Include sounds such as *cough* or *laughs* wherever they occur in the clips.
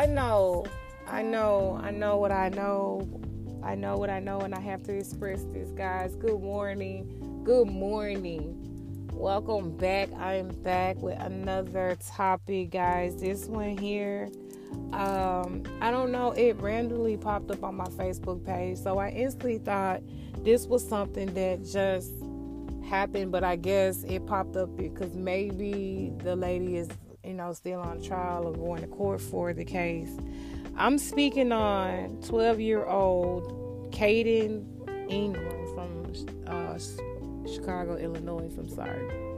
I know, I know, I know what I know. I know what I know, and I have to express this, guys. Good morning. Good morning. Welcome back. I am back with another topic, guys. This one here, um, I don't know, it randomly popped up on my Facebook page, so I instantly thought this was something that just happened, but I guess it popped up because maybe the lady is, you know, still on trial or going to court for the case. I'm speaking on 12 year old Kaden Ingram from uh, Chicago, Illinois. I'm sorry.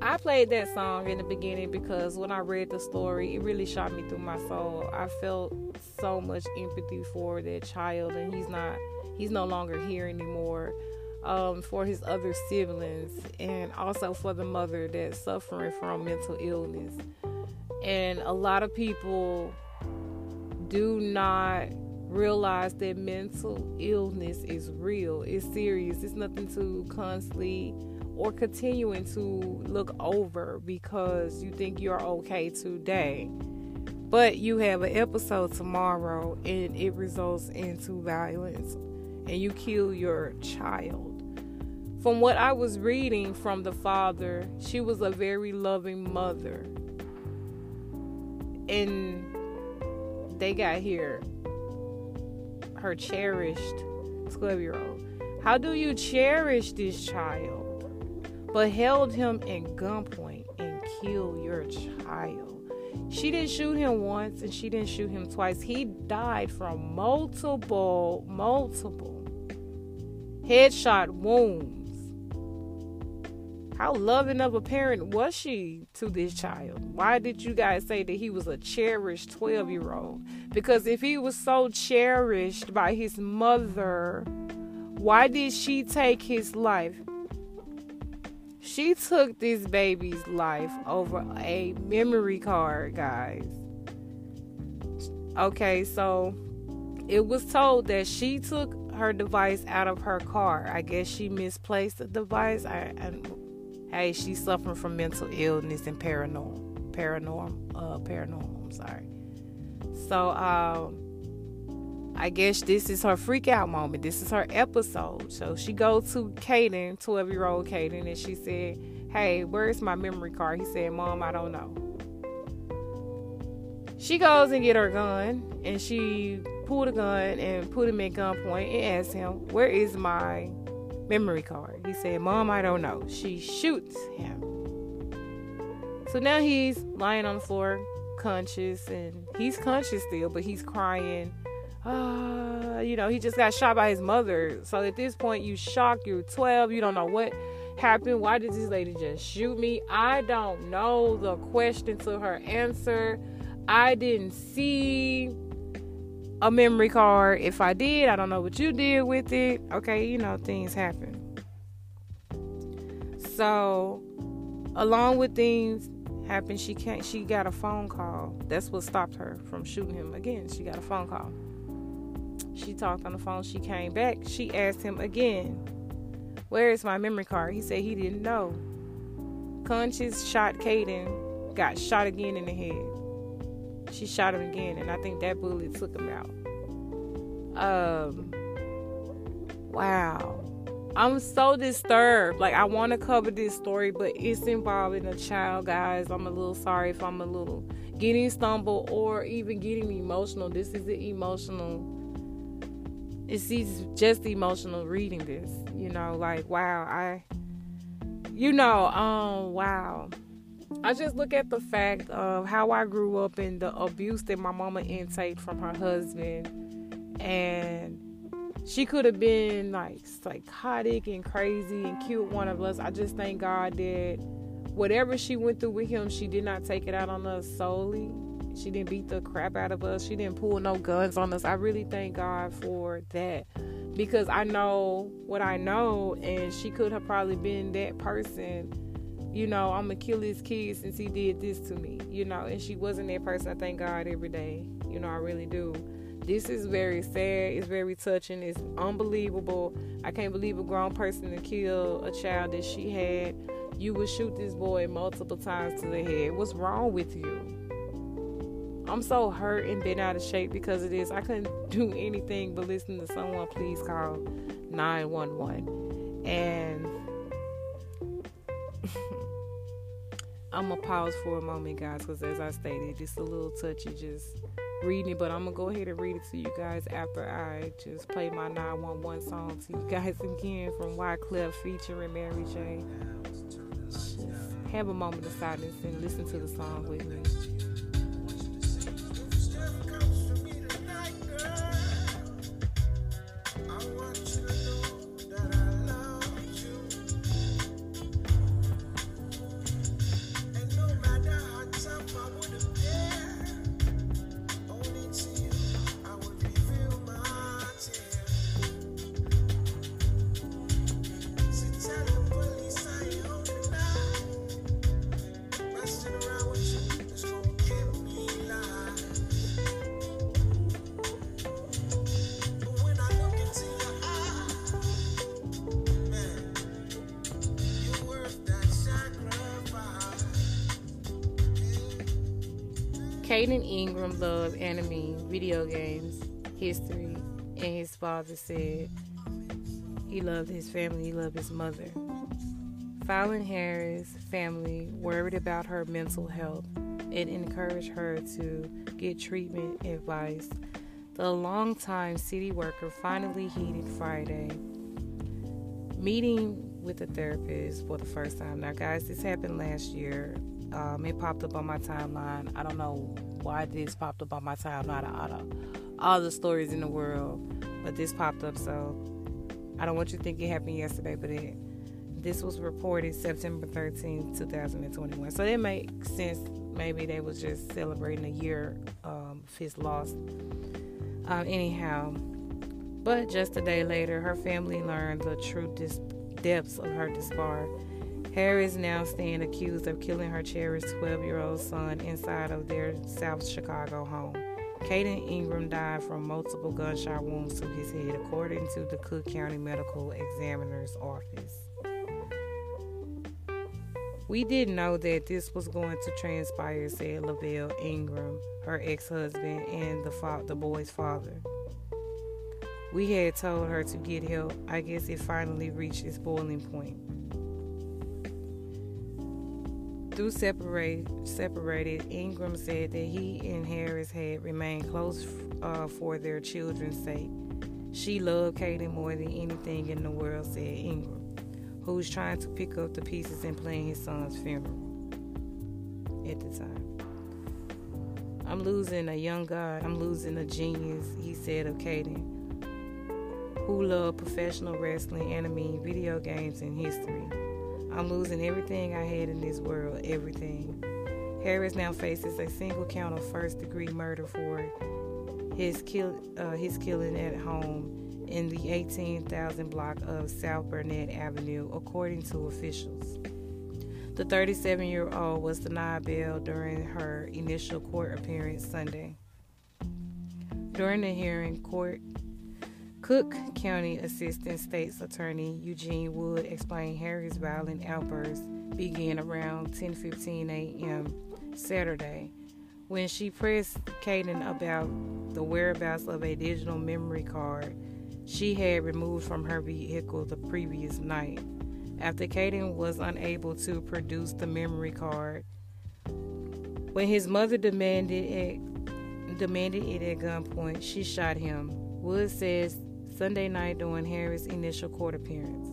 I played that song in the beginning because when I read the story, it really shot me through my soul. I felt so much empathy for that child, and he's not, he's no longer here anymore um, for his other siblings and also for the mother that's suffering from mental illness. And a lot of people do not realize that mental illness is real, it's serious, it's nothing to constantly or continuing to look over because you think you're okay today. But you have an episode tomorrow and it results into violence and you kill your child from what I was reading from the father, she was a very loving mother. And they got here her cherished 12 year old. How do you cherish this child, but held him in gunpoint and kill your child? She didn't shoot him once and she didn't shoot him twice. He died from multiple, multiple headshot wounds how loving of a parent was she to this child? Why did you guys say that he was a cherished 12 year old? Because if he was so cherished by his mother, why did she take his life? She took this baby's life over a memory card, guys. Okay, so it was told that she took her device out of her car. I guess she misplaced the device. I, I hey, she's suffering from mental illness and paranormal, paranormal, uh, paranormal. I'm sorry. So, um, I guess this is her freak out moment. This is her episode. So she goes to Kaden, 12 year old Kaden, and she said, Hey, where's my memory card? He said, Mom, I don't know. She goes and get her gun, and she pulled a gun and put him at gunpoint and asked him, Where is my memory card. He said, Mom, I don't know. She shoots him. So now he's lying on the floor, conscious, and he's conscious still, but he's crying. Uh, you know, he just got shot by his mother. So at this point, you shocked, you're 12, you don't know what happened. Why did this lady just shoot me? I don't know the question to her answer. I didn't see a memory card. If I did, I don't know what you did with it. Okay, you know, things happen. So, along with things happen, she can't she got a phone call. That's what stopped her from shooting him again. She got a phone call. She talked on the phone. She came back. She asked him again, Where is my memory card? He said he didn't know. Conscious shot Kaden, got shot again in the head she shot him again, and I think that bullet took him out. Um, wow. I'm so disturbed. Like I want to cover this story, but it's involving a child, guys. I'm a little sorry if I'm a little getting stumbled or even getting emotional. This is an emotional. It's just emotional reading this. You know, like wow, I. You know, um, wow. I just look at the fact of how I grew up and the abuse that my mama intake from her husband, and she could have been like psychotic and crazy and killed one of us. I just thank God that whatever she went through with him, she did not take it out on us solely. She didn't beat the crap out of us. She didn't pull no guns on us. I really thank God for that because I know what I know, and she could have probably been that person you know, I'm his kid since he did this to me, you know, and she wasn't that person. I thank God every day, you know, I really do. This is very sad, it's very touching, it's unbelievable. I can't believe a grown person to kill a child that she had. You would shoot this boy multiple times to the head. What's wrong with you? I'm so hurt and bent out of shape because of this. I couldn't *laughs* do anything but listen to someone please call 911. And I'm gonna pause for a moment, guys, because as I stated, just a little touchy just reading it, but I'm gonna go ahead and read it to you guys after I just play my 911 song to you guys again from Wyclef featuring Mary J. Have a moment of silence and listen to the song with me. Kaden Ingram loved anime, video games, history, and his father said he loved his family, he loved his mother. Fallon Harris' family worried about her mental health and encouraged her to get treatment advice. The longtime city worker finally heeded Friday, meeting with a therapist for the first time. Now, guys, this happened last year. Um, it popped up on my timeline. I don't know why this popped up on my timeline out of all the stories in the world, but this popped up. So I don't want you to think it happened yesterday, but it this was reported September 13, 2021. So that makes sense. Maybe they was just celebrating a year um, of his loss. Um, anyhow, but just a day later, her family learned the true dis- depths of her despair Harris is now staying accused of killing her cherished 12 year old son inside of their South Chicago home. Kaden Ingram died from multiple gunshot wounds to his head, according to the Cook County Medical Examiner's Office. We didn't know that this was going to transpire, said Lavelle Ingram, her ex husband and the, fa- the boy's father. We had told her to get help. I guess it finally reached its boiling point. Through separate, separated, Ingram said that he and Harris had remained close uh, for their children's sake. She loved Kaden more than anything in the world, said Ingram, who was trying to pick up the pieces and plan his son's funeral at the time. I'm losing a young God. I'm losing a genius, he said of Kaden, who loved professional wrestling, anime, video games, and history. I'm losing everything I had in this world, everything. Harris now faces a single count of first degree murder for his kill uh, his killing at home in the 18,000 block of South Burnett Avenue, according to officials. The 37 year old was denied bail during her initial court appearance Sunday. During the hearing, court Cook County Assistant State's Attorney Eugene Wood explained Harris' violent outburst began around 10:15 a.m. Saturday when she pressed Kaden about the whereabouts of a digital memory card she had removed from her vehicle the previous night. After Kaden was unable to produce the memory card, when his mother demanded it, demanded it at gunpoint, she shot him. Wood says Sunday night during Harris' initial court appearance.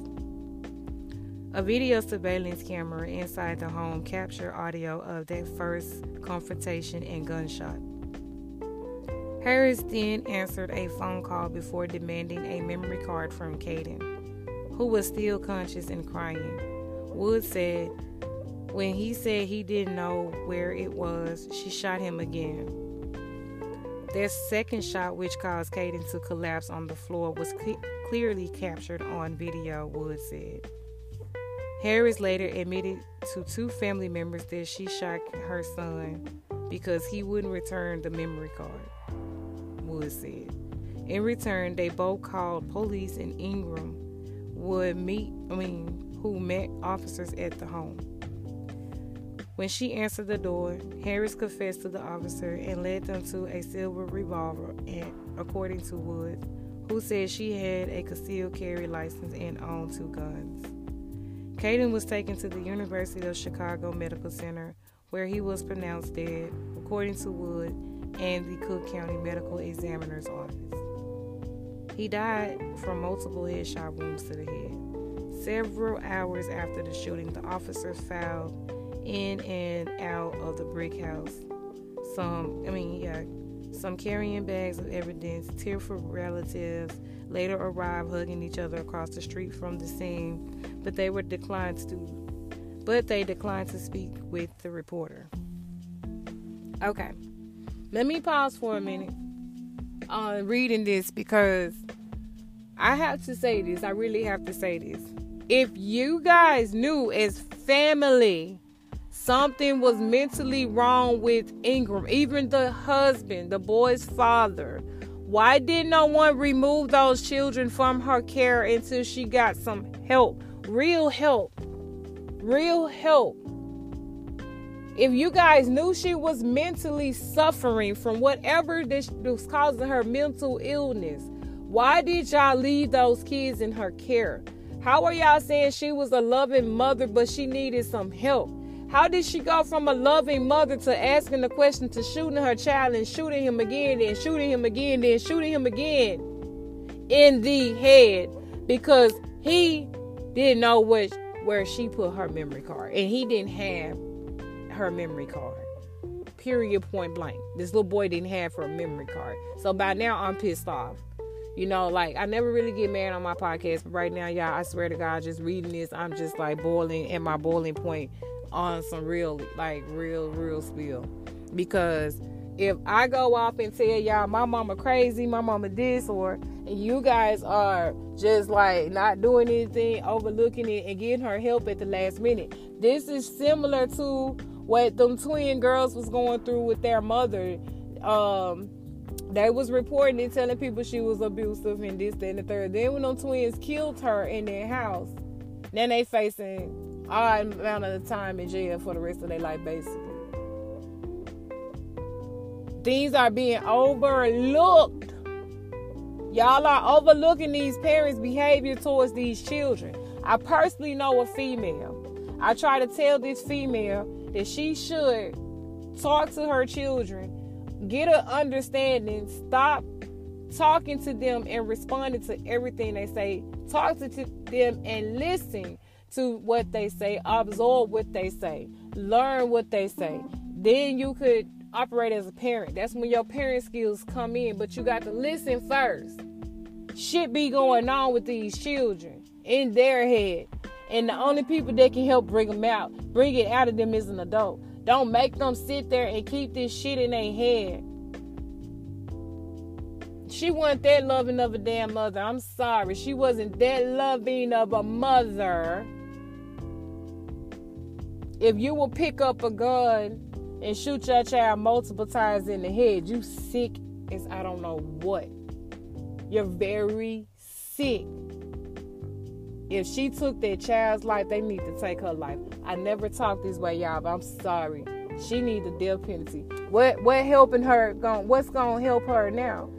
A video surveillance camera inside the home captured audio of that first confrontation and gunshot. Harris then answered a phone call before demanding a memory card from Kaden, who was still conscious and crying. Wood said, when he said he didn't know where it was, she shot him again. Their second shot, which caused Kaden to collapse on the floor, was cl- clearly captured on video, Wood said. Harris later admitted to two family members that she shot her son because he wouldn't return the memory card, Wood said. In return, they both called police and Ingram would meet, I mean, who met officers at the home. When she answered the door, Harris confessed to the officer and led them to a silver revolver, and according to Woods, who said she had a concealed carry license and owned two guns. Kaden was taken to the University of Chicago Medical Center, where he was pronounced dead, according to Wood and the Cook County Medical Examiner's Office. He died from multiple headshot wounds to the head. Several hours after the shooting, the officers filed in and out of the brick house. Some, I mean, yeah, some carrying bags of evidence, tearful relatives later arrived hugging each other across the street from the scene, but they were declined to but they declined to speak with the reporter. Okay. Let me pause for a minute on reading this because I have to say this. I really have to say this. If you guys knew as family Something was mentally wrong with Ingram, even the husband, the boy's father. Why did no one remove those children from her care until she got some help? Real help. Real help. If you guys knew she was mentally suffering from whatever this was causing her mental illness, why did y'all leave those kids in her care? How are y'all saying she was a loving mother, but she needed some help? How did she go from a loving mother to asking the question to shooting her child and shooting him again, and shooting him again, and shooting him again in the head because he didn't know what where she put her memory card and he didn't have her memory card. Period point blank. This little boy didn't have her memory card. So by now I'm pissed off. You know, like I never really get mad on my podcast, but right now, y'all, I swear to God, just reading this, I'm just like boiling at my boiling point on some real, like real, real spill. Because if I go off and tell y'all my mama crazy, my mama this, or and you guys are just like not doing anything, overlooking it, and getting her help at the last minute. This is similar to what them twin girls was going through with their mother. Um, they was reporting and telling people she was abusive and this, that, and the third. Then when them twins killed her in their house, then they facing all amount of time in jail for the rest of their life, basically. Things are being overlooked. Y'all are overlooking these parents' behavior towards these children. I personally know a female. I try to tell this female that she should talk to her children, get an understanding, stop talking to them and responding to everything they say. Talk to them and listen to what they say, absorb what they say, learn what they say. Then you could operate as a parent. That's when your parent skills come in, but you got to listen first. Shit be going on with these children in their head. And the only people that can help bring them out, bring it out of them is an adult. Don't make them sit there and keep this shit in their head. She wasn't that loving of a damn mother. I'm sorry. She wasn't that loving of a mother if you will pick up a gun and shoot your child multiple times in the head, you sick as I don't know what. You're very sick. If she took that child's life, they need to take her life. I never talk this way, y'all, but I'm sorry. She need the death penalty. What what helping her going what's gonna help her now?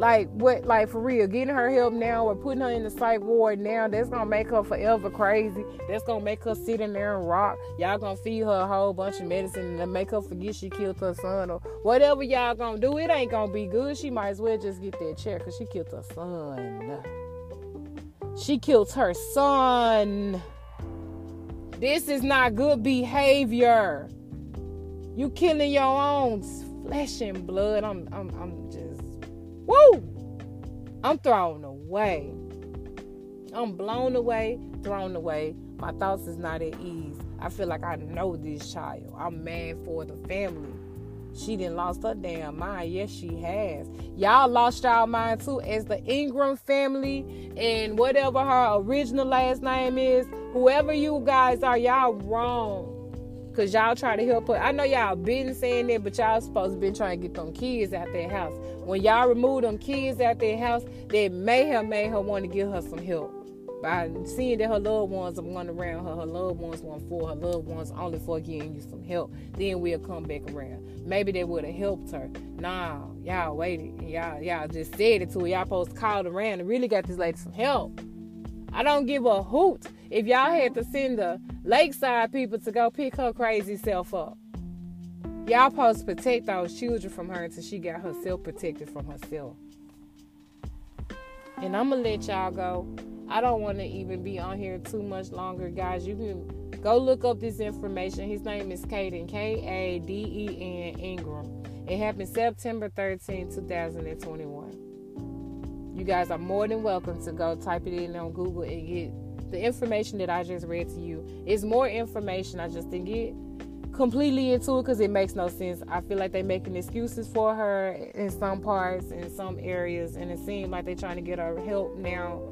Like what like for real, getting her help now or putting her in the psych ward now, that's gonna make her forever crazy. That's gonna make her sit in there and rock. Y'all gonna feed her a whole bunch of medicine and make her forget she killed her son or whatever y'all gonna do. It ain't gonna be good. She might as well just get that chair because she killed her son. She killed her son. This is not good behavior. You killing your own flesh and blood. I'm I'm I'm Woo! I'm thrown away. I'm blown away, thrown away. My thoughts is not at ease. I feel like I know this child. I'm mad for the family. She didn't lost her damn mind. Yes, she has. Y'all lost y'all mind too, as the Ingram family and whatever her original last name is. Whoever you guys are, y'all wrong. Cause y'all try to help her. I know y'all been saying that, but y'all supposed to been trying to get them kids out their house. When y'all remove them kids out their house, that may have made her want to give her some help. by seeing that her loved ones are one around her, her loved ones want for her loved ones only for giving you some help. Then we'll come back around. Maybe they would have helped her. Nah, y'all waited. Y'all, y'all just said it to her. Y'all supposed to call around and really got this lady some help. I don't give a hoot if y'all had to send the lakeside people to go pick her crazy self up. Y'all supposed to protect those children from her until she got herself protected from herself. And I'm gonna let y'all go. I don't want to even be on here too much longer, guys. You can go look up this information. His name is Kaden, K A D E N Ingram. It happened September 13, 2021. You guys are more than welcome to go type it in on Google and get the information that I just read to you. is more information. I just didn't get completely into it because it makes no sense. I feel like they're making excuses for her in some parts, in some areas, and it seems like they're trying to get her help now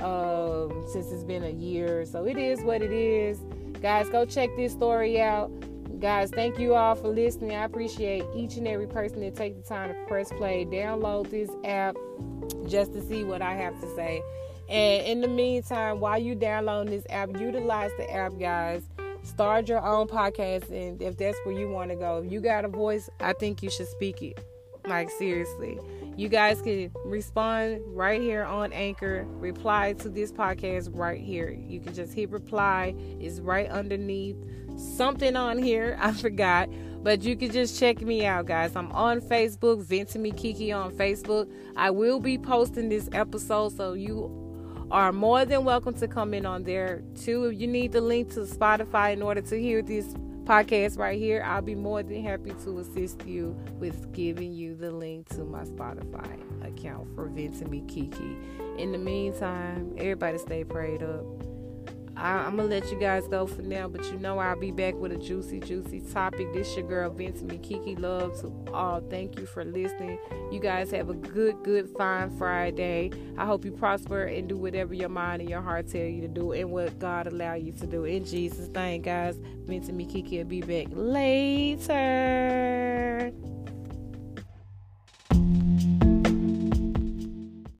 um, since it's been a year. So it is what it is. Guys, go check this story out. Guys, thank you all for listening. I appreciate each and every person that take the time to press play, download this app just to see what I have to say. And in the meantime, while you download this app, utilize the app, guys. Start your own podcast, and if that's where you want to go, if you got a voice, I think you should speak it. Like, seriously. You guys can respond right here on Anchor, reply to this podcast right here. You can just hit reply, it's right underneath something on here. *laughs* I forgot. But you can just check me out, guys. I'm on Facebook, Vent Me Kiki on Facebook. I will be posting this episode, so you are more than welcome to come in on there too. If you need the link to Spotify in order to hear this podcast right here, I'll be more than happy to assist you with giving you the link to my Spotify account for Vincent Me Kiki. In the meantime, everybody stay prayed up. I, am gonna let you guys go for now, but you know I'll be back with a juicy, juicy topic. This your girl Vincent Me Kiki Love to all. Thank you for listening. You guys have a good, good, fine Friday. I hope you prosper and do whatever your mind and your heart tell you to do and what God allow you to do. In Jesus' name, guys. Vincent Me Kiki will be back later.